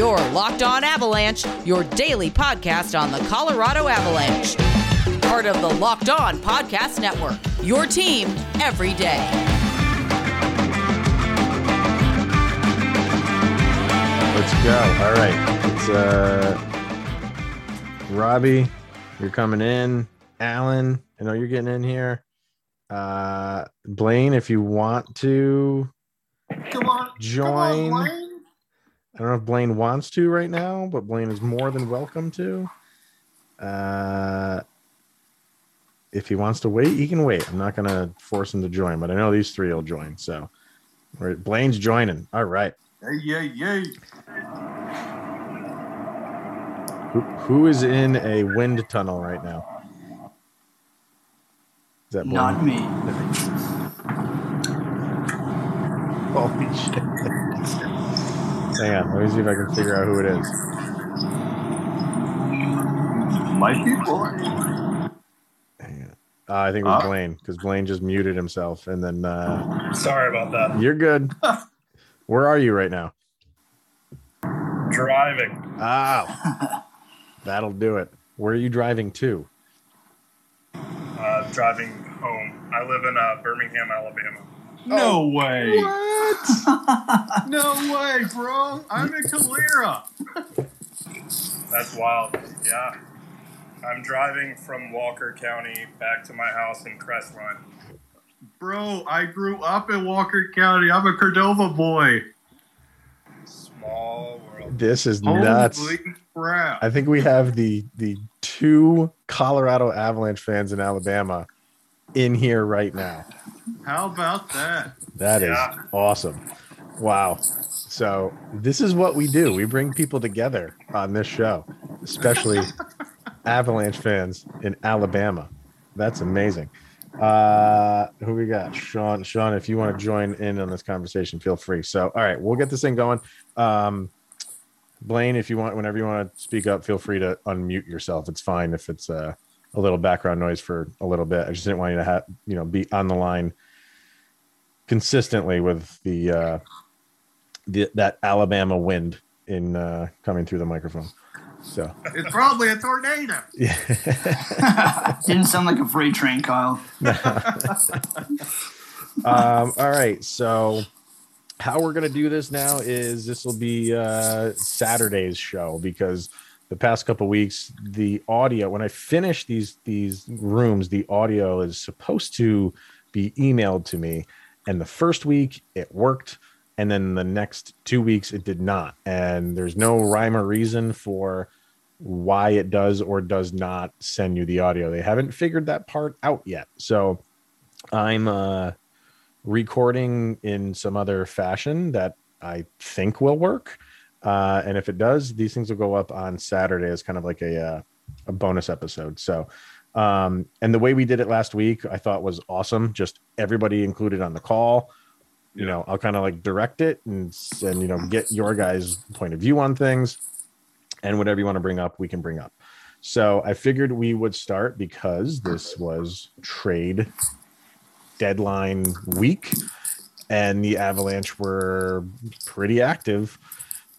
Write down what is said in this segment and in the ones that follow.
Your Locked On Avalanche, your daily podcast on the Colorado Avalanche. Part of the Locked On Podcast Network. Your team every day. Let's go. All right. It's uh Robbie, you're coming in. Alan, I know you're getting in here. Uh Blaine, if you want to Come on, join. Come on, Blaine. I don't know if Blaine wants to right now, but Blaine is more than welcome to. Uh, if he wants to wait, he can wait. I'm not gonna force him to join, but I know these three will join. So, all right, Blaine's joining. All right, Hey, yay, yay. who, who is in a wind tunnel right now? Is that Blaine? Not me. Holy shit! Hang on, let me see if I can figure out who it is. My people. Hang on. Uh, I think it was Huh? Blaine because Blaine just muted himself, and then uh, Sorry about that. you're good. Where are you right now? Driving. Oh, that'll do it. Where are you driving to? Uh, driving home. I live in uh, Birmingham, Alabama. No oh. way. What? No way, bro. I'm in Calera. That's wild. Yeah. I'm driving from Walker County back to my house in Crestline. Bro, I grew up in Walker County. I'm a Cordova boy. Small world. This is nuts. Holy crap. I think we have the the two Colorado Avalanche fans in Alabama in here right now. How about that? That is Yeah. awesome. Wow. So this is what we do. We bring people together on this show, especially Avalanche fans in Alabama. That's amazing. Uh who we got? Sean. Sean, if you want to join in on this conversation, feel free. So all right, we'll get this thing going. Um Blaine, if you want, whenever you want to speak up, feel free to unmute yourself. It's fine if it's uh, a little background noise for a little bit. I just didn't want you to have, you know, be on the line consistently with the uh the that Alabama wind in uh coming through the microphone. So It's probably a tornado. yeah. Didn't sound like a freight train, Kyle. um all right. So how we're gonna do this now is this will be uh Saturday's show because the past couple weeks the audio when I finish these these rooms, the audio is supposed to be emailed to me. And the first week it worked. And then the next two weeks it did not. And there's no rhyme or reason for why it does or does not send you the audio. They haven't figured that part out yet. So I'm uh recording in some other fashion that I think will work. Uh, and if it does, these things will go up on Saturday as kind of like a uh, a bonus episode. So, um, and the way we did it last week, I thought was awesome. Just everybody included on the call. You know, I'll kind of like direct it and and you know get your guys' point of view on things, and whatever you want to bring up, we can bring up. So I figured we would start because this was trade deadline week and the Avalanche were pretty active.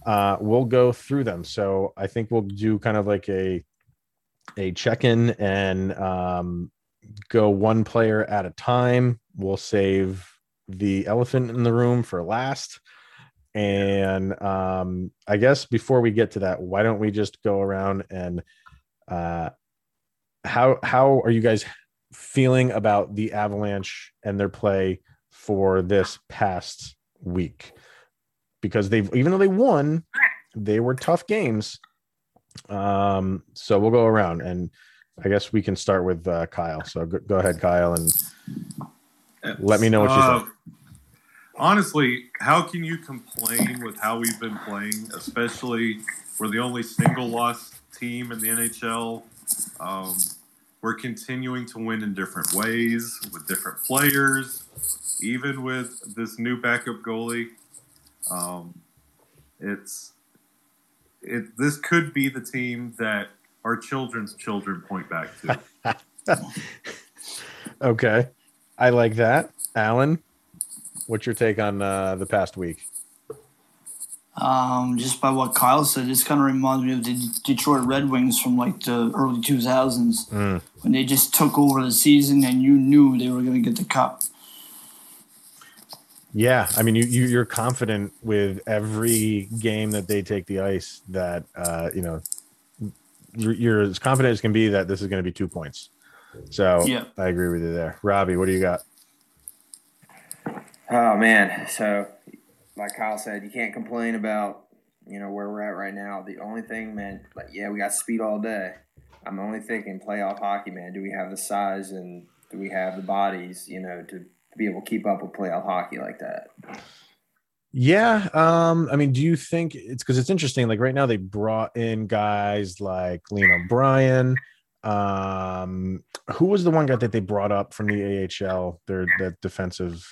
Uh, we'll go through them. So I think we'll do kind of like a a check-in and um, go one player at a time. We'll save the elephant in the room for last. And um, I guess before we get to that, why don't we just go around and uh, how how are you guys feeling about the Avalanche and their play for this past week? Because they've even though they won, they were tough games. Um, so we'll go around and I guess we can start with uh, Kyle. So go, go ahead, Kyle, and Let me know what you Uh, think. Honestly, how can you complain with how we've been playing? Especially, we're the only single loss team in the NHL. Um, we're continuing to win in different ways with different players, even with this new backup goalie. Um, it's it. This could be the team that our children's children point back to. okay, I like that. Alan, what's your take on uh, the past week? Um, just by what Kyle said, this kind of reminds me of the Detroit Red Wings from like the early 2000s Mm. when they just took over the season and you knew they were going to get the cup. Yeah, I mean, you, you you're confident with every game that they take the ice that uh, you know you're, you're as confident as can be that this is going to be two points. So Yeah. I agree with you there, Robbie. What do you got? Oh man, so like Kyle said, you can't complain about you know where we're at right now. The only thing, man, like yeah, we got speed all day. I'm only thinking playoff hockey, man. Do we have the size and do we have the bodies, you know, to, to be able to keep up with playoff hockey like that? Yeah, um, I mean, do you think it's because it's interesting? Like right now, they brought in guys like Liam O'Brien. Um, who was the one guy that they brought up from the AHL? Their that defensive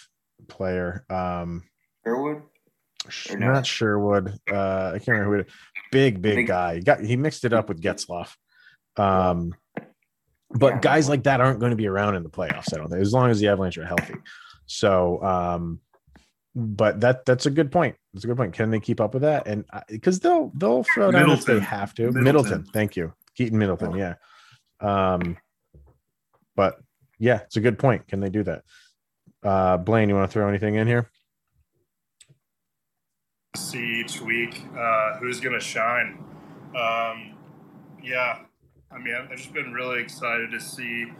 player. Um, Sherwood? Sh- Or no? Not Sherwood. Uh, I can't remember who it. Big, big Big- guy. He got he mixed it up with Getzlaf. Um, but Yeah. guys like that aren't going to be around in the playoffs. I don't think, as long as the Avalanche are healthy. So, um, but that that's a good point. That's a good point. Can they keep up with that? And because they'll they'll throw down if they have to. Middleton. Middleton. Thank you, Keaton Middleton. Yeah. Um, but yeah, it's a good point. Can they do that? Uh, Blaine, you want to throw anything in here? see each week uh, who's going to shine. Um, yeah, I mean, I've just been really excited to see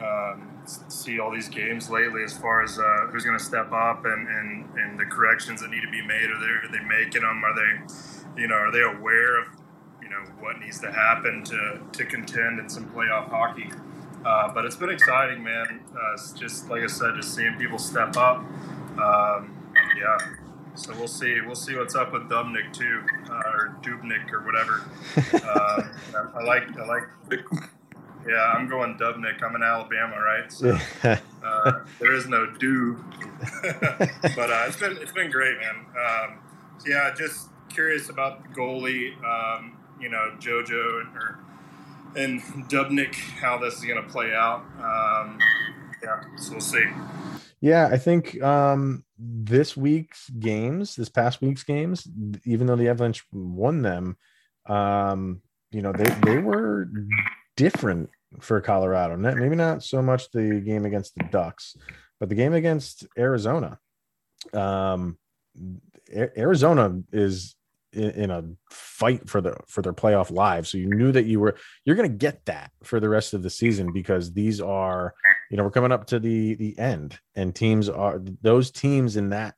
um, see all these games lately, as far as uh, who's going to step up and, and, and the corrections that need to be made. Are they are they making them? Are they, you know, are they aware of you know what needs to happen to to contend in some playoff hockey? Uh, but it's been exciting, man. Uh, just like I said, just seeing people step up. Um, yeah, so we'll see. We'll see what's up with Dubnik too, uh, or Dubnik or whatever. Uh, I like. I like. Yeah, I'm going Dubnik. I'm in Alabama, right? So uh, there is no Dub. but uh, it's been it's been great, man. Um, yeah, just curious about the goalie. Um, you know, JoJo and or, and Dubnik, how this is going to play out. Um, yeah, so we'll see. Yeah, I think um, this week's games, this past week's games, even though the Avalanche won them, um, you know, they they were different for Colorado. Maybe not so much the game against the Ducks, but the game against Arizona. Um, Arizona is in, in a fight for the for their playoff lives. So you knew that you were you're going to get that for the rest of the season because these are you know we're coming up to the the end and teams are those teams in that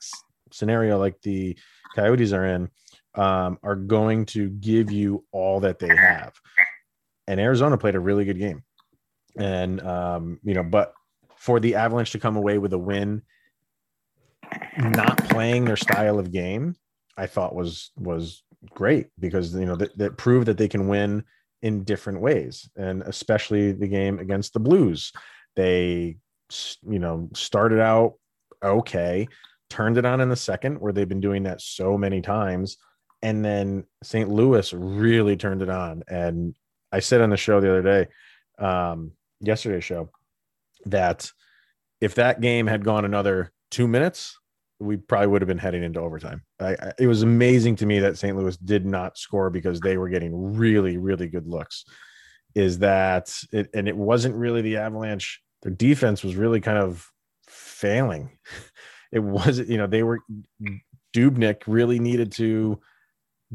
scenario like the coyotes are in um, are going to give you all that they have and arizona played a really good game and um, you know but for the avalanche to come away with a win not playing their style of game i thought was was great because you know that, that proved that they can win in different ways. And especially the game against the blues they you know started out okay turned it on in the second where they've been doing that so many times. And then st louis really turned it on. And i said on the show the other day um yesterday's show that if that game had gone another two minutes we probably would have been heading into overtime. I, I, it was amazing to me that St. Louis did not score because they were getting really, really good looks. Is that it? And it wasn't really the Avalanche. Their defense was really kind of failing. It wasn't, you know, they were Dubnyk really needed to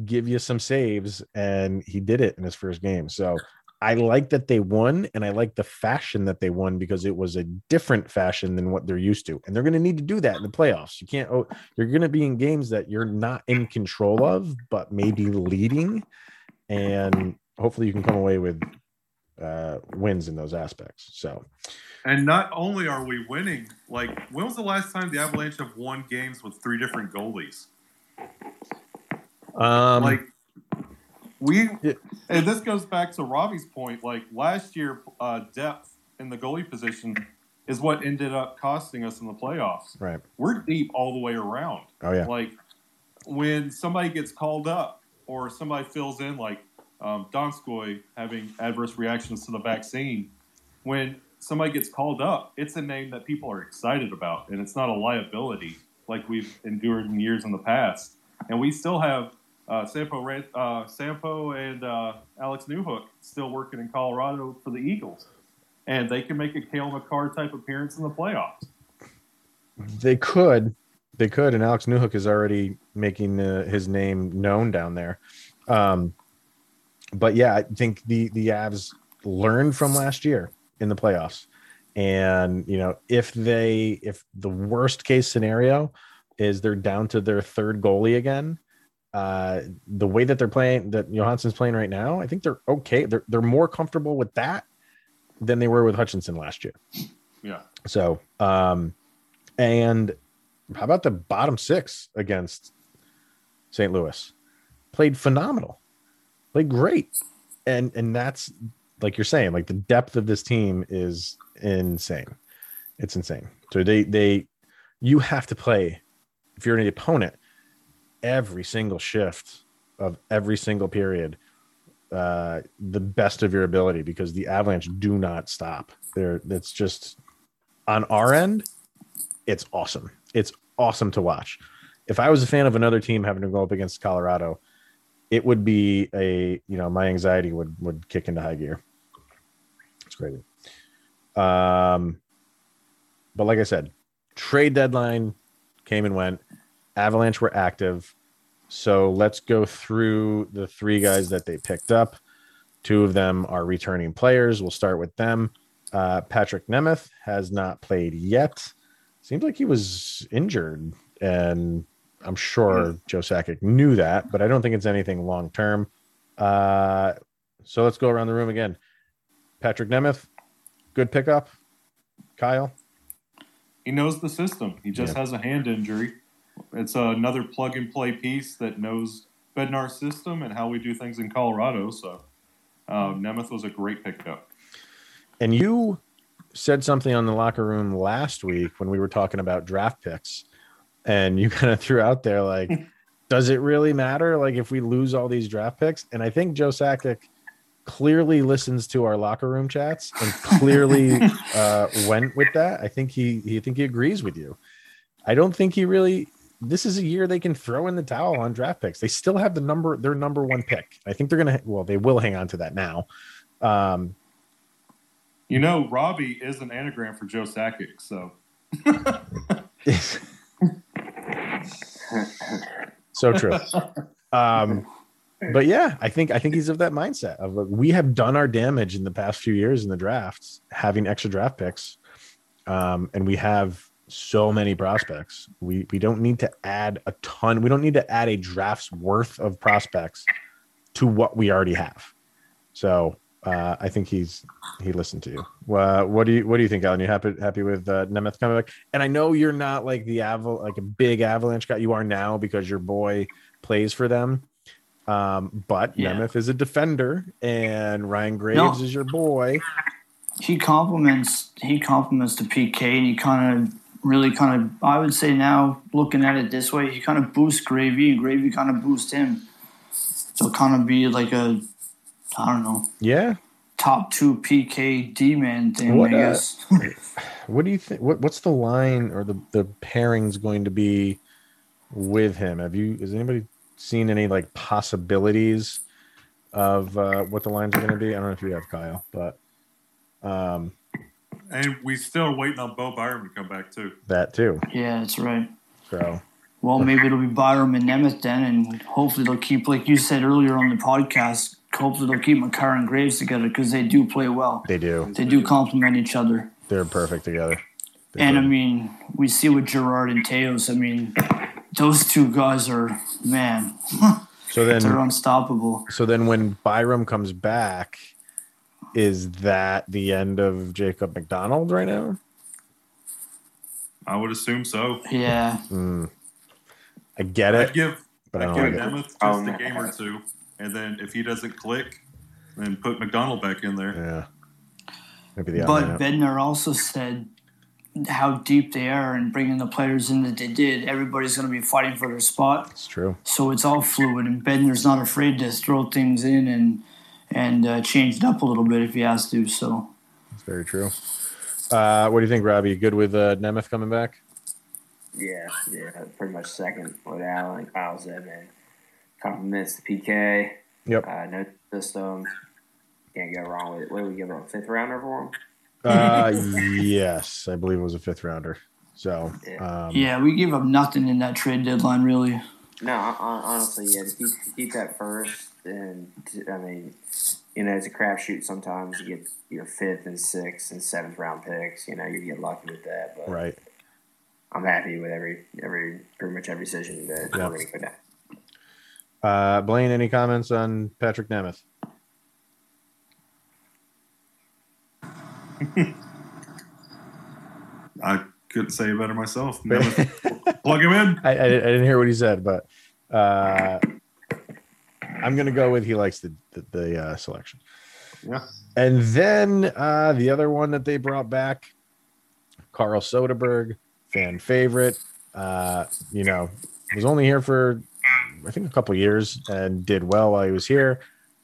give you some saves, and he did it in his first game. So I like that they won, and I like the fashion that they won because it was a different fashion than what they're used to. And they're going to need to do that in the playoffs. You can't, oh, you're going to be in games that you're not in control of, but maybe leading. And hopefully you can come away with uh, wins in those aspects. So, And not only are we winning, like when was the last time the Avalanche have won games with three different goalies? um, like we, Yeah. and this goes back to Robbie's point. Like last year, uh, depth in the goalie position is what ended up costing us in the playoffs. right. We're deep all the way around. Oh, yeah. Like when somebody gets called up or somebody fills in, like um, Donskoi having adverse reactions to the vaccine, when somebody gets called up, it's a name that people are excited about, and it's not a liability like we've endured in years in the past. and we still have uh, Sampo, uh, Sampo and uh, Alex Newhook still working in Colorado for the Eagles, and they can make a Cale Makar type appearance in the playoffs. They could, they could, and Alex Newhook is already making uh, his name known down there. Um, but yeah, I think the the Avs learned from last year in the playoffs, and you know if they if the worst case scenario is they're down to their third goalie again. Uh, the way that they're playing, that Johansson's playing right now, I think they're okay. They're they're more comfortable with that than they were with Hutchinson last year. Yeah. So, um, and how about the bottom six against St. Louis? Played phenomenal, played great, and and that's like you're saying, like the depth of this team is insane. It's insane. So they they you have to play if you're an opponent every single shift of every single period uh the best of your ability because the avalanche do not stop. There it's just on our end it's awesome. It's awesome to watch. If i was a fan of another team having to go up against colorado it would be a you know my anxiety would would kick into high gear. It's crazy. Um but like i said trade deadline came and went avalanche were active so let's go through the three guys that they picked up. Two of them are returning players. We'll start with them. Uh, Patrik Nemeth has not played yet. Seems like he was injured, and I'm sure Joe Sakic knew that, but I don't think it's anything long term. Uh, so let's go around the room again. Patrik Nemeth, good pickup. Kyle, He knows the system. He just Yeah. has a hand injury. It's another plug and play piece that knows Bednar's system and how we do things in Colorado. So uh, Nemeth was a great pickup. and you said something on the locker room last week when we were talking about draft picks, and you kind of threw out there like, does it really matter? Like if we lose all these draft picks? And I think Joe Sakic clearly listens to our locker room chats and clearly uh, went with that. I think he he I think he agrees with you. I don't think he really. This is a year they can throw in the towel on draft picks. They still have the number their number one pick. I think they're gonna. Well, they will hang on to that now. Um, You know, Robbie is an anagram for Joe Sakic. So so true. Um, but yeah, I think I think he's of that mindset of like, we have done our damage in the past few years in the drafts, having extra draft picks, um, and we have so many prospects. We we don't need to add a ton. We don't need to add a draft's worth of prospects to what we already have. So uh, I think he's he listened to you. Uh, what do you what do you think, Alan? You happy happy with uh, Nemeth coming back? And I know you're not like the aval like a big Avalanche guy. You are now because your boy plays for them. Um, but Yeah. Nemeth is a defender, and Ryan Graves No. is your boy. he compliments he compliments the PK and he kind of really kind of I would say now looking at it this way he kind of boosts Gravy and Gravy kind of boosts him so kind of be like a I don't know Yeah. top two PK D man thing What, I uh, guess What do you think? What, what's the line or the the pairings going to be with him? Have you? Has anybody seen any like possibilities of uh, what the lines are going to be? I don't know if you have Kyle, but um, and we still waiting on Bo Byram to come back too. that too. yeah that's right So well maybe it'll be Byram and Nemeth then and hopefully they'll keep like you said earlier on the podcast hopefully they'll keep Makar and Graves together because they do play well they do. they do complement each other They're perfect together. They And do. I mean, we see with Girard and Toews. I mean, those two guys are man, so then they're unstoppable. so then when Byram comes back, is that the end of Jacob MacDonald right now? I would assume so. Yeah, Hmm. I get I'd it, give, but I I'd don't give like it. Nemeth just Oh, a game or two, and then if he doesn't click, then put MacDonald back in there. Yeah. Maybe the but. Bednar also said how deep they are and bringing the players in that they did. Everybody's going to be fighting for their spot, It's true. so it's all fluid. And Bednar's not afraid to throw things in and and uh, change it up a little bit if he has to. So It's very true. Uh, what do you think, Robbie? Good with uh, Nemeth coming back? yeah, yeah, pretty much second what Alan Kyle said, man. Compliments the PK. Yep. Uh, no system. Can't go wrong with it. What did we give him? A fifth rounder for him? Uh, yes, I believe it was a fifth rounder. So, um, Yeah, we gave up nothing in that trade deadline, really. No, hon- honestly, yeah. To keep, to keep that first, and I mean, you know, it's a crapshoot. Sometimes you get your fifth and sixth and seventh round picks. You know, you get lucky with that. But right. I'm happy with every every pretty much every decision that Yeah. we're going to go down. Uh, Blaine, any comments on Patrik Nemeth? I couldn't say it better myself. Plug him in. I, I, I didn't hear what he said, but uh, I'm going to go with he likes the the, the uh, selection. Yeah. And then uh, the other one that they brought back, Carl Soderberg, fan favorite. Uh, you know, was only here for I think a couple years and did well while he was here.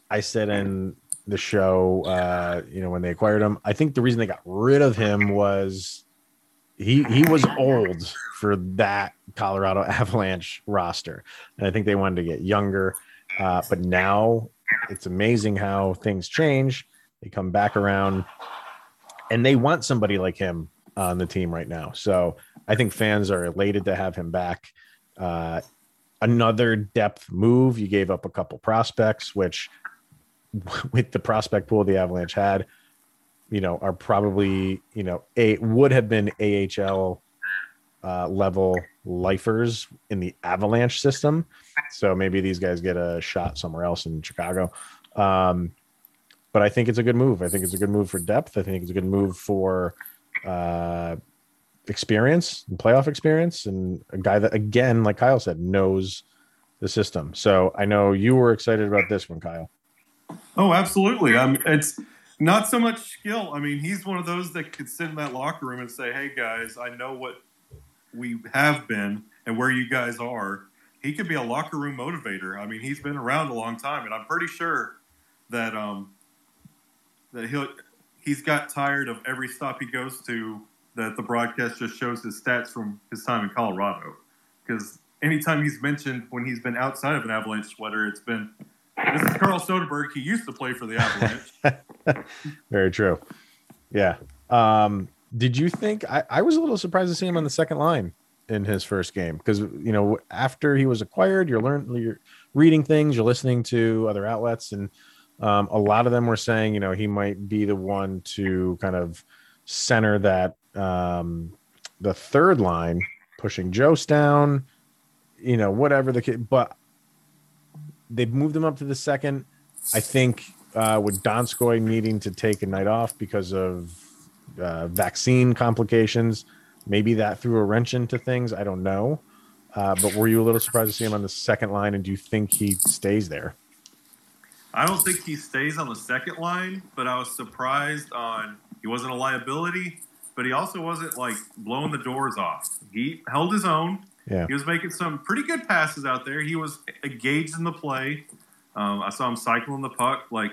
I said in the show, uh, you know, when they acquired him, I think the reason they got rid of him was he he was old for that Colorado Avalanche roster, and I think they wanted to get younger. Uh, but now it's amazing how things change. They come back around, and they want somebody like him on the team right now. So I think fans are elated to have him back. Uh, another depth move. You gave up a couple prospects, which with the prospect pool the Avalanche had, you know, are probably, you know, a would have been AHL uh, level lifers in the Avalanche system. So maybe these guys get a shot somewhere else in Chicago. Um, but I think it's a good move. I think it's a good move for depth. I think it's a good move for uh, experience and playoff experience, and a guy that, again, like Kyle said, knows the system. So I know you were excited about this one, Kyle. Oh, absolutely. Um, it's not so much skill. I mean, he's one of those that could sit in that locker room and say, "Hey guys, I know what we have been and where you guys are." He could be a locker room motivator. I mean, he's been around a long time, and I'm pretty sure that um, that he'll he's got tired of every stop he goes to that the broadcast just shows his stats from his time in Colorado. Because anytime he's mentioned when he's been outside of an Avalanche sweater, it's been this is Carl Soderberg. He used to play for the Avalanche. Very true. Yeah. Um, did you think I, I was a little surprised to see him on the second line in his first game because you know after he was acquired, you're learning, you're reading things, you're listening to other outlets, and um, a lot of them were saying you know he might be the one to kind of center that um, the third line, pushing Jost down, you know whatever the kid, but they've moved him up to the second. I think uh, with Donskoi needing to take a night off because of uh, vaccine complications, maybe that threw a wrench into things. I don't know. Uh, but were you a little surprised to see him on the second line, and do you think he stays there? I don't think he stays on the second line, but I was surprised on he wasn't a liability, but he also wasn't like blowing the doors off. He held his own. Yeah. He was making some pretty good passes out there. He was engaged in the play. Um, I saw him cycling the puck. Like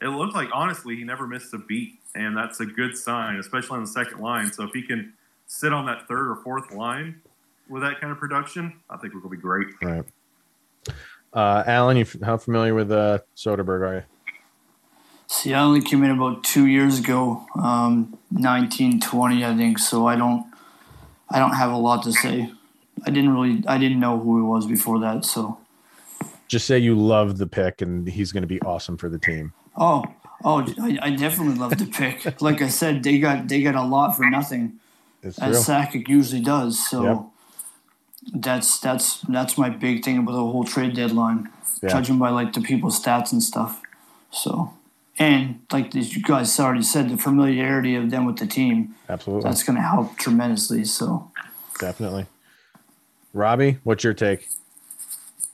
it looked like honestly he never missed a beat, and that's a good sign, especially on the second line. So if he can sit on that third or fourth line with that kind of production, I think we're gonna be great. Right. Uh, Alan, you how familiar with uh, Soderberg are you? See, I only came in about two years ago, um, 1920, I think. So I don't, I don't have a lot to say. I didn't really, I didn't know who he was before that. So, Just say you love the pick, and he's going to be awesome for the team. Oh, oh, I, I definitely love the pick. like I said, they got they got a lot for nothing, It's as true. Sakic usually does. So. Yep. That's that's that's my big thing about the whole trade deadline, Yeah. judging by like the people's stats and stuff. So, and like as you guys already said, the familiarity of them with the team Absolutely, that's going to help tremendously. So, definitely. Robbie, what's your take?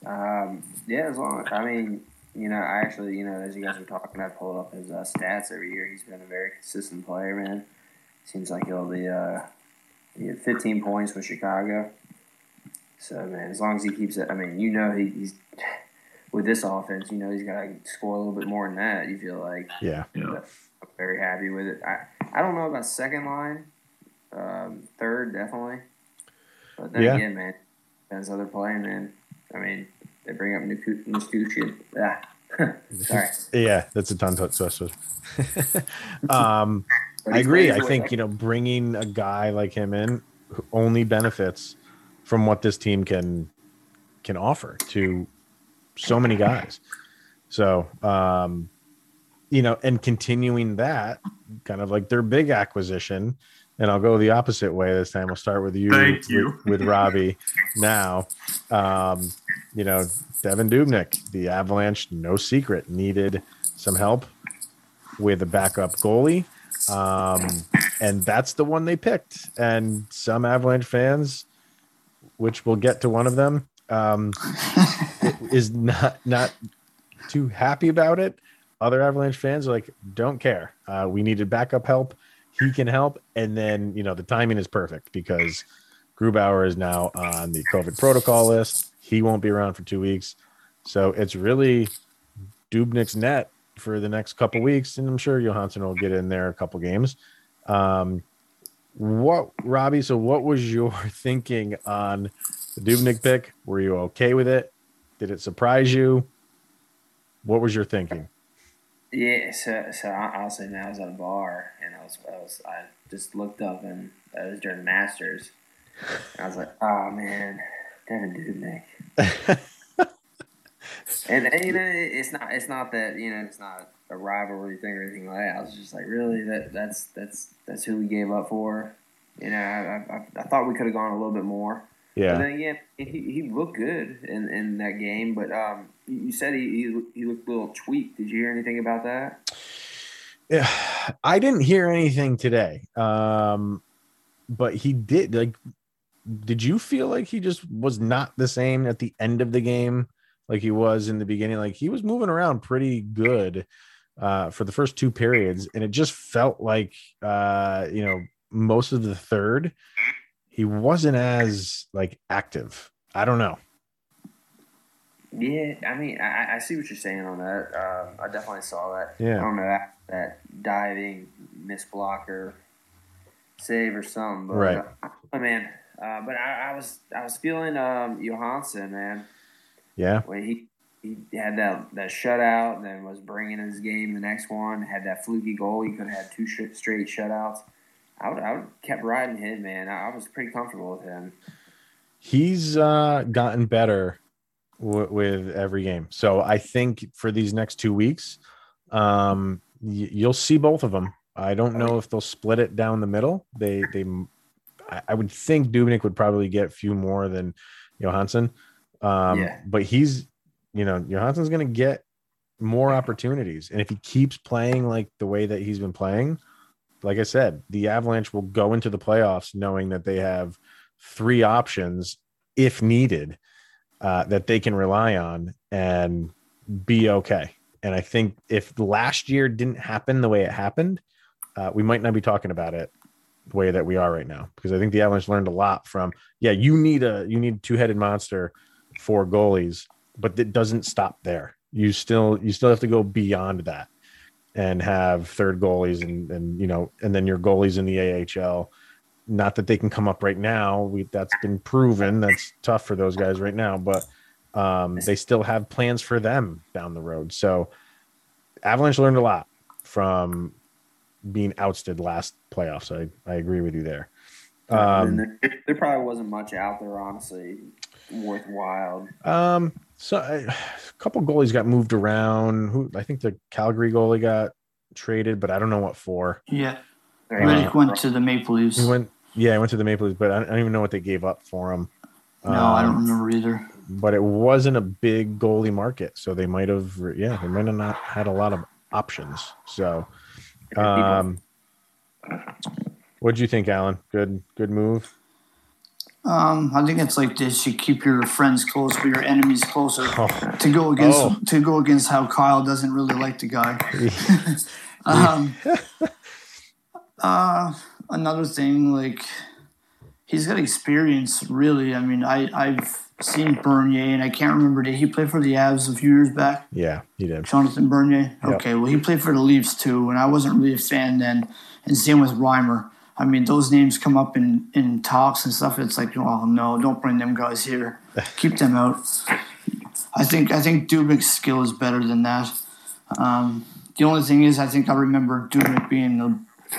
Um, yeah, as long I mean, you know, I actually, you know, as you guys were talking, I pulled up his uh, stats every year. He's been a very consistent player, man. Seems like he'll be uh, he had 15 points with Chicago. So man, as long as he keeps it, I mean, you know, he, he's with this offense, you know, he's got to score a little bit more than that. You feel like Yeah, Yeah. I'm very happy with it. I I don't know about second line, um, third definitely. But then Yeah. again, man, depends how they're playing, man. I mean, they bring up Niskuchin. Ah. Sorry. Yeah, that's a ton to twist. um, I agree. I think you know bringing a guy like him in who only benefits from what this team can can offer to so many guys. So, um, you know, and continuing that kind of like their big acquisition. And I'll go the opposite way this time. We'll start with you, Thank you. With, with Robbie. Now, um, you know, Devan Dubnyk, the Avalanche, no secret, needed some help with a backup goalie. Um, and that's the one they picked. And some Avalanche fans, which we'll get to one of them, um, is not not too happy about it. Other Avalanche fans are like, don't care. Uh, we needed backup help. He can help. And then, you know, the timing is perfect because Grubauer is now on the COVID protocol list. He won't be around for two weeks. So it's really Dubnyk's net for the next couple weeks. And I'm sure Johansson will get in there a couple games. Um, what, Robbie? So, what was your thinking on the Dubnyk pick? Were you okay with it? Did it surprise you? What was your thinking? Yeah, so so I, honestly, man, I was at a bar and I was I was I just looked up and it was during the Masters. I was like, oh man, Devan Dubnyk. and, and you know, it's not it's not that you know it's not a rivalry thing or anything like that. I was just like, really, that that's that's that's who we gave up for. You know, I I, I thought we could have gone a little bit more. But Yeah. then again, he, he looked good in, in that game. But um, you said he, he he looked a little tweaked. Did you hear anything about that? Yeah, I didn't hear anything today. Um, but he did like did you feel like he just was not the same at the end of the game like he was in the beginning? Like he was moving around pretty good uh for the first two periods, and it just felt like uh, you know, most of the third, he wasn't as like active. I don't know. Yeah, I mean, I, I see what you're saying on that. Um, I definitely saw that. Yeah. I don't know that, that diving miss blocker save or something. But, Right. Uh, I mean, uh, but I, I was I was feeling um, Johansson, man, Yeah. when he he had that that shutout, and then was bringing his game the next one. Had that fluky goal. He could have had two sh- straight shutouts. I would I would kept riding him, man. I, I was pretty comfortable with him. he's uh, gotten better w- with every game. So I think for these next two weeks, um, y- you'll see both of them. I don't know if they'll split it down the middle. They they, I, would think Dubnyk would probably get a few more than Johansson. Um, Yeah. but he's, you know, Johansson's going to get more opportunities, and if he keeps playing like the way that he's been playing, like I said, the Avalanche will go into the playoffs knowing that they have three options if needed uh, that they can rely on and be okay. And I think if last year didn't happen the way it happened, uh, we might not be talking about it the way that we are right now because I think the Avalanche learned a lot from. Yeah, you need a you need two headed monster for goalies, but it doesn't stop there. You still you still have to go beyond that and have third goalies and and you know and then your goalies in the AHL not that they can come up right now. We that's been proven that's tough for those guys right now but um they still have plans for them down the road. So avalanche learned a lot from being ousted last playoffs. I i agree with you there. Um there, there probably wasn't much out there, honestly, worthwhile. um so I, a couple goalies got moved around. Who i think the calgary goalie got traded but i don't know what for. Yeah, Uh, Rittich went to the Maple Leafs. he went yeah i went to the maple leafs but i don't, I don't even know what they gave up for him no, I don't Um, remember either. but it wasn't a big goalie market, so they might have, yeah, they might have not had a lot of options. So, um, what'd you think, Alan? Good, good move. Um, I think it's like this: you keep your friends close, but your enemies closer. Oh, To go against Oh. to go against how Kyle doesn't really like the guy. Um, uh, another thing, like he's got experience. Really, I mean, I I've seen Bernier, and I can't remember did he play for the Avs a few years back? yeah, he did. Jonathan Bernier. Yep. Okay, well he played for the Leafs too, and I wasn't really a fan then. And same with Reimer. I mean, those names come up in, in talks and stuff. It's like, well, no, don't bring them guys here. Keep them out. I think I think Dubnyk's skill is better than that. Um, the only thing is, I think I remember Dubnyk being a,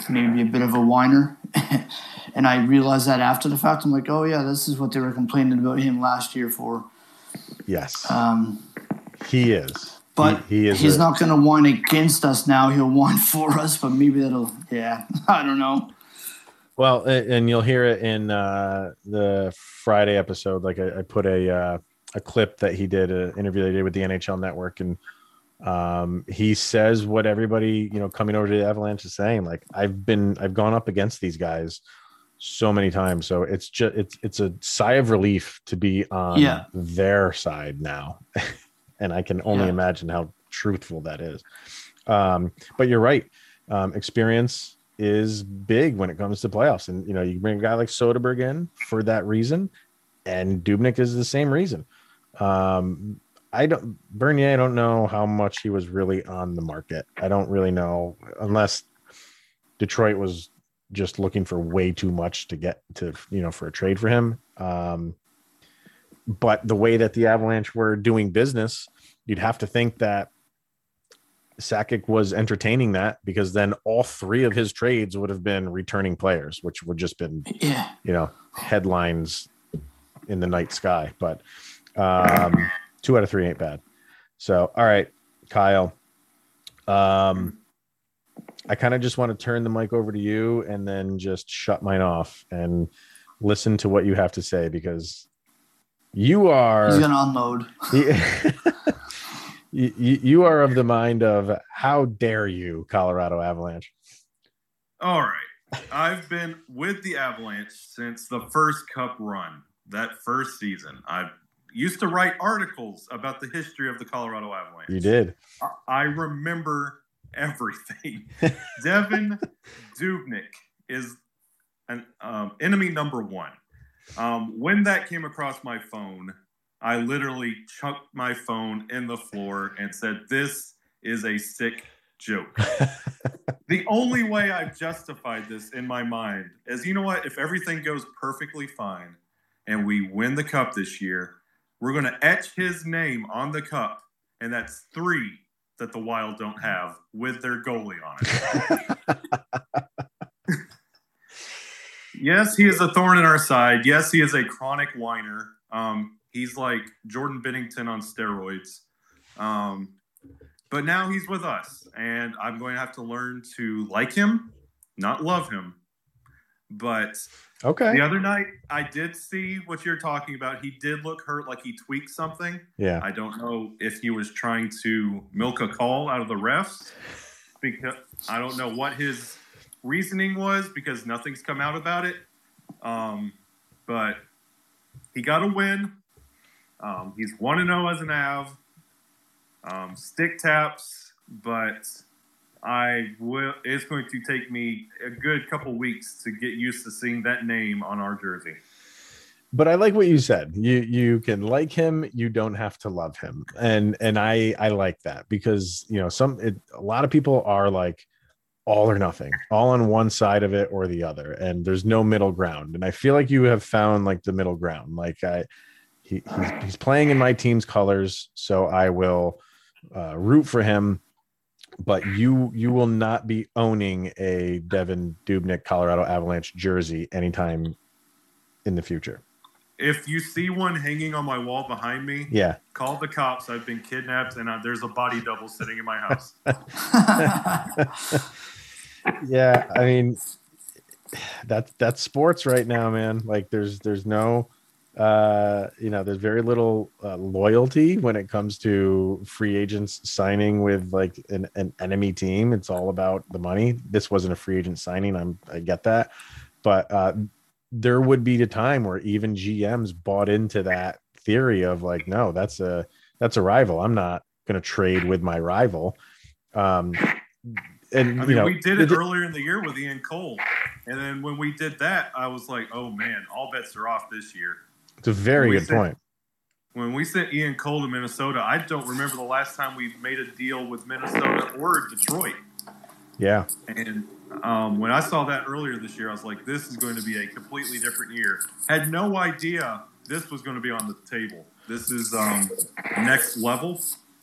maybe a bit of a whiner, and I realized that after the fact. I'm like, oh yeah, this is what they were complaining about him last year for. Yes, Um, he is. but he, he is. he's a- not going to whine against us now. He'll whine for us, but maybe that'll. Yeah, I don't know. Well, and you'll hear it in uh, the Friday episode. Like I, I put a uh, a clip that he did, an interview they did with the NHL Network, and um, he says what everybody you know coming over to the Avalanche is saying. Like I've been, I've gone up against these guys so many times, so it's just it's it's a sigh of relief to be on Yeah. their side now, and I can only Yeah. imagine how truthful that is. Um, but you're right. Um, experience is big when it comes to playoffs, and you know you bring a guy like Soderberg in for that reason, and Dubnyk is the same reason. Um, I don't Bernier. I don't know how much he was really on the market. I don't really know unless Detroit was just looking for way too much to get to you know for a trade for him. Um, but the way that the Avalanche were doing business, you'd have to think that Sakic was entertaining that because then all three of his trades would have been returning players, which would just been Yeah, you know headlines in the night sky. But um, two out of three ain't bad. So all right, Kyle. Um, I kind of just want to turn the mic over to you and then just shut mine off and listen to what you have to say because you are he's gonna unload. you, you, you are of the mind of how dare you, Colorado Avalanche? All right. I've been with the Avalanche since the first cup run, that first season. I used to write articles about the history of the Colorado Avalanche. You did. I- I remember everything. Devan Dubnyk is an um, enemy number one. Um, when that came across my phone, I literally chucked my phone in the floor and said, "This is a sick joke." the only way I've justified this in my mind is, you know what? If everything goes perfectly fine and we win the cup this year, we're going to etch his name on the cup, and that's three that the Wild don't have with their goalie on it. yes, he is a thorn in our side. Yes, he is a chronic whiner. Um, he's like Jordan Binnington on steroids. Um, but now he's with us, and I'm going to have to learn to like him, not love him. But Okay. the other night, I did see what you're talking about. He did look hurt, like he tweaked something. Yeah. I don't know if he was trying to milk a call out of the refs because I don't know what his reasoning was because nothing's come out about it. Um, but he got a win. Um, he's 1 0 as an Av. Um, stick taps, but I will. It's going to take me a good couple weeks to get used to seeing that name on our jersey. but I like what you said. You you can like him, you don't have to love him, and and I I like that because you know some it, a lot of people are like all or nothing, all on one side of it or the other, and there's no middle ground. And I feel like you have found like the middle ground. Like I, he he's, he's playing in my team's colors, so I will uh, root for him. But you you will not be owning a Devan Dubnyk Colorado Avalanche jersey anytime in the future. If you see one hanging on my wall behind me, Yeah. call the cops. I've been kidnapped, and uh, there's a body double sitting in my house. yeah i mean that's that's sports right now man like there's there's no uh you know there's very little uh, loyalty when it comes to free agents signing with like an, an enemy team. It's all about the money. This wasn't a free agent signing. I'm i get that. But uh there would be a time where even gms bought into that theory of like no that's a that's a rival. I'm not going to trade with my rival. Um and I you know we did it the- earlier in the year with Ian Cole, and then when we did that, I was like, "Oh man, all bets are off this year." It's a very good said- point. When we sent Ian Cole to Minnesota, I don't remember the last time we made a deal with Minnesota or Detroit. Yeah. And Um, when I saw that earlier this year, I was like, "This is going to be a completely different year." Had no idea this was going to be on the table. This is um, next level.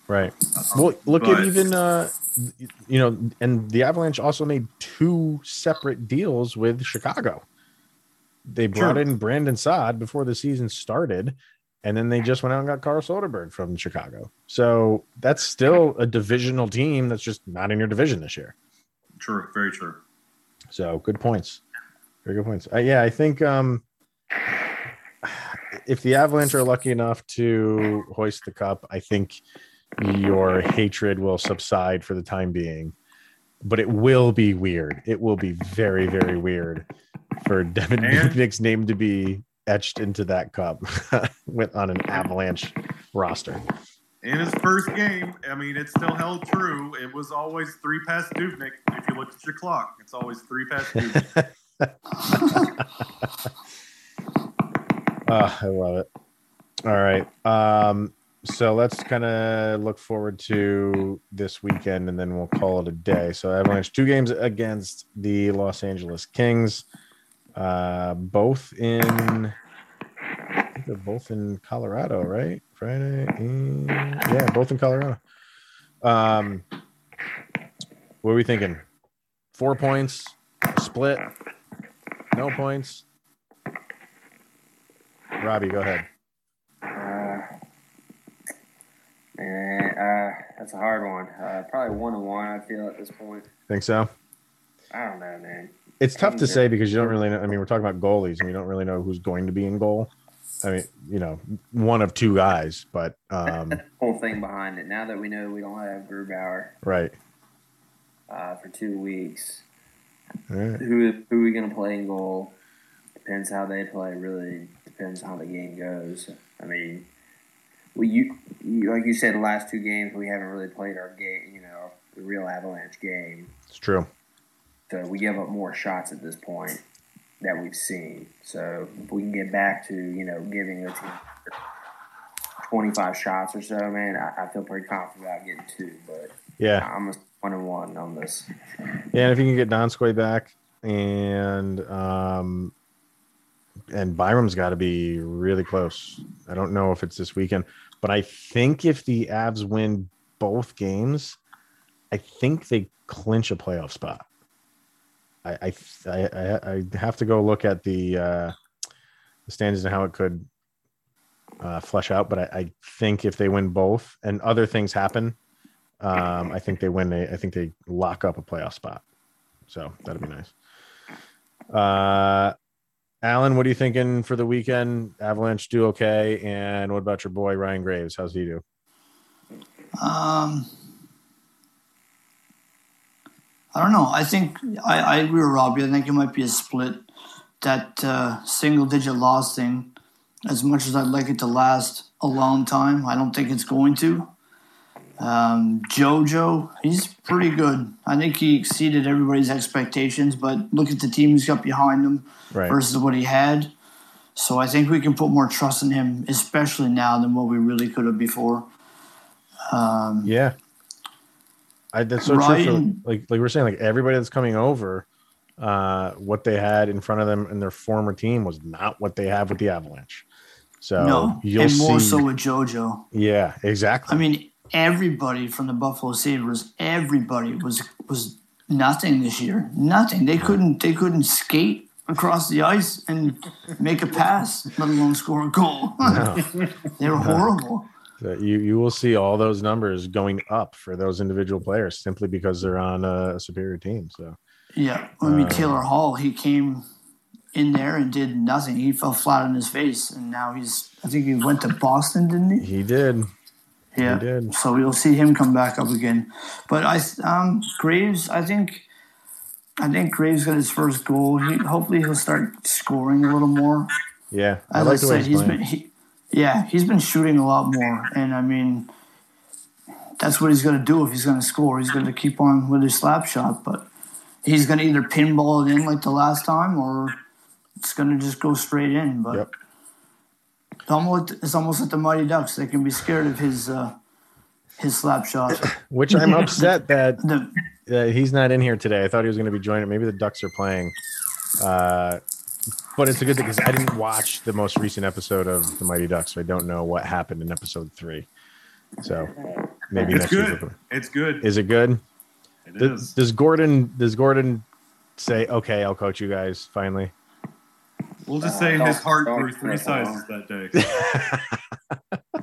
Right. Well, look at even uh, you know, and the Avalanche also made two separate deals with Chicago. They brought Sure. in Brandon Saad before the season started, and then they just went out and got Carl Soderberg from Chicago. So that's still a divisional team that's just not in your division this year. True, very true. So good points. Very good points. Uh, yeah, I think um, if the Avalanche are lucky enough to hoist the cup, I think your hatred will subside for the time being. But it will be weird. It will be very, very weird for Devan Dubnyk's name to be etched into that cup with on an Avalanche roster. In his first game, I mean, it still held true. It was always three past Dubnyk. If you looked at your clock, it's always three past Dubnyk. Ah, I love it. All right. Um, so let's kind of look forward to this weekend and then we'll call it a day. So Avalanche two games against the Los Angeles Kings. Uh, both in I think they're both in Colorado, right? Friday. and- yeah, both in Colorado. Um what are we thinking? Four points, split, no points. Robbie, go ahead. Uh, uh, that's a hard one. Uh, probably one on one. I feel at this point. Think so? I don't know, man. It's tough to say because you don't really know. I mean, we're talking about goalies and we don't really know who's going to be in goal. I mean, you know, one of two guys, but um, Whole thing behind it. Now that we know we don't have Grubauer right. uh, for two weeks, right. who who are we gonna play in goal? Depends how they play. Really depends how the game goes. I mean, we you, you like you said, the last two games we haven't really played our game. You know, the real Avalanche game. It's true. So we give up more shots at this point that we've seen. So if we can get back to you know giving the team twenty five shots or so, man, I, I feel pretty confident about getting two. But Yeah. I'm a one and one on this. Yeah. And if you can get Donskoi back and um, and Byram's got to be really close. I don't know if it's this weekend, but I think if the Avs win both games, I think they clinch a playoff spot. I I I, have to go look at the uh, the standings and how it could uh, flesh out, but I, I think if they win both and other things happen, um, I think they win. I think they lock up a playoff spot. So that'd be nice. Uh, Alan, what are you thinking for the weekend? Avalanche do okay, and what about your boy Ryan Graves? How's he do? Um, I don't know. I think I, I agree with Robbie. I think it might be a split. That uh, single digit loss thing, as much as I'd like it to last a long time, I don't think it's going to. Um, Jojo, he's pretty good. I think he exceeded everybody's expectations, but look at the team he's got behind him Right. versus what he had. So I think we can put more trust in him, especially now than what we really could have before. Um, Yeah. I, that's so true. For, like like we're saying, like everybody that's coming over, uh, what they had in front of them in their former team was not what they have with the Avalanche. So no, you'll and more see. so with JoJo. yeah, exactly. I mean, everybody from the Buffalo Sabres, everybody was was nothing this year. Nothing. They couldn't. They couldn't skate across the ice and make a pass, let alone score a goal. No. they were horrible. That you you will see all those numbers going up for those individual players simply because they're on a, superior team. So Yeah, I mean Uh, Taylor Hall. He came in there and did nothing. He fell flat on his face, and now he's. I think he went to Boston, didn't he? he did. Yeah. He did. So we'll see him come back up again. But I um Graves, I think I think Graves got his first goal. He hopefully he'll start scoring a little more. Yeah, I As I, like way said, he's, he's playing. been he, yeah, he's been shooting a lot more. And I mean that's what he's gonna do if he's gonna score. He's gonna keep on with his slap shot, but he's gonna either pinball it in like the last time or it's gonna just go straight in. But Yep. it's almost it's almost like the Mighty Ducks. They can be scared of his uh, his slap shot. Which I'm upset that The uh, he's not in here today. I thought he was going to be joining. Maybe the Ducks are playing. Uh, but it's a good thing because I didn't watch the most recent episode of the Mighty Ducks, so I don't know what happened in episode three. So maybe It's next week. good. we'll- It's good. Is it good? It Does, is. does Gordon does Gordon say, "Okay, I'll coach you guys finally"? We'll just Uh, say don't- his heart grew three press sizes that day.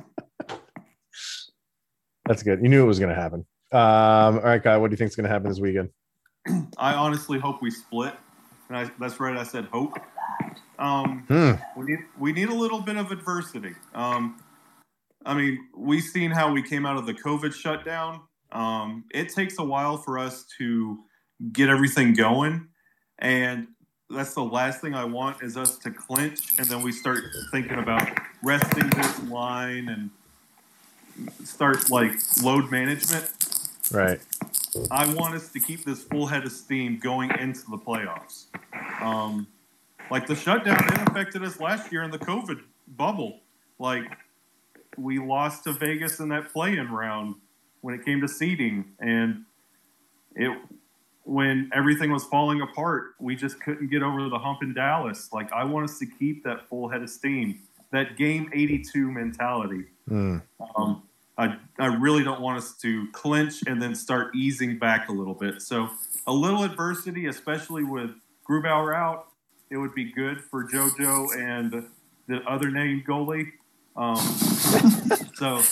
That's good. You knew it was going to happen. Um, all right, guy. What do you think is going to happen this weekend? I honestly hope we split. And I, that's right. I said hope. Um, Hmm. we need we need a little bit of adversity. Um, I mean, we've seen how we came out of the COVID shutdown. Um, it takes a while for us to get everything going, and that's the last thing I want is us to clinch, and then we start thinking about resting this line and start like load management. Right. I want us to keep this full head of steam going into the playoffs. Um, like the shutdown, it affected us last year in the COVID bubble. Like we lost to Vegas in that play-in round when it came to seeding, and it when everything was falling apart, we just couldn't get over the hump in Dallas. Like I want us to keep that full head of steam, that game 82 mentality. Hmm. Um, I, I really don't want us to clinch and then start easing back a little bit. So a little adversity, especially with Grubauer out, it would be good for JoJo and the other named goalie. Um, so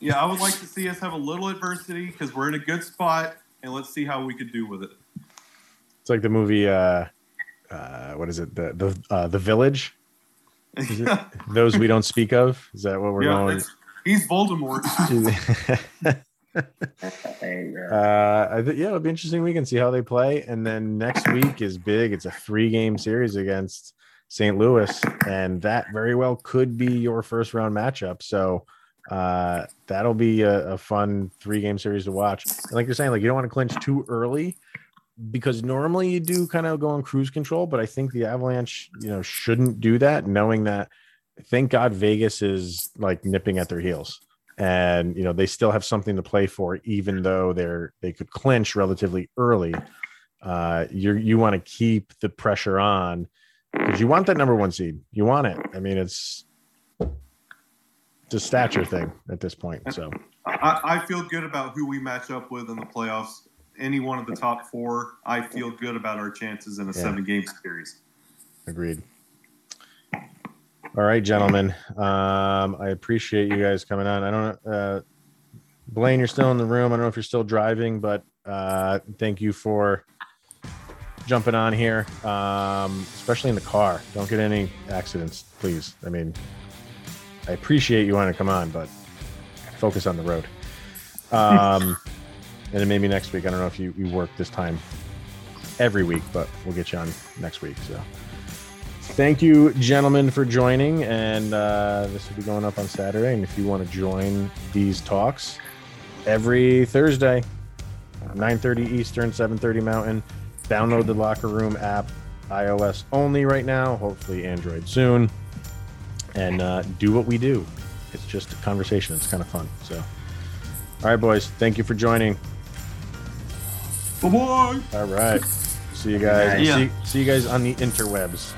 yeah, I would like to see us have a little adversity because we're in a good spot, and let's see how we could do with it. It's like the movie. Uh, uh, what is it? The the uh, the Village. Is it? Those we don't speak of. Is that what we're yeah, going? it's- he's Voldemort. There you go. uh, I th- yeah, it'll be interesting. We can see how they play, and then next week is big. It's a three-game series against St. Louis, and that very well could be your first-round matchup. So uh, that'll be a, a fun three-game series to watch. And like you're saying, like you don't want to clinch too early because normally you do kind of go on cruise control, but I think the Avalanche, you know, shouldn't do that, knowing that. Thank God Vegas is like nipping at their heels and you know they still have something to play for even though they're they could clinch relatively early uh you you want to keep the pressure on because you want that number one seed you want it i mean it's it's a stature thing at this point so I, I feel good about who we match up with in the playoffs. Any one of the top four, I feel good about our chances in a Yeah. seven game series. agreed all right gentlemen. Um i appreciate you guys coming on. I don't uh blaine you're still in the room. I don't know if you're still driving but uh thank you for jumping on here um especially in the car. Don't get any accidents please. I mean i appreciate you wanting to come on but focus on the road. Um and then maybe next week. I don't know if you, you work this time every week but we'll get you on next week so thank you gentlemen for joining and uh, this will be going up on saturday and if you want to join these talks every thursday 9.30 eastern 7.30 mountain. Download the locker room app ios only right now hopefully android soon. And uh, do what we do. It's just a conversation it's kind of fun so. All right boys thank you for joining. Bye bye. all right see you guys. Nice. see, see you guys on the interwebs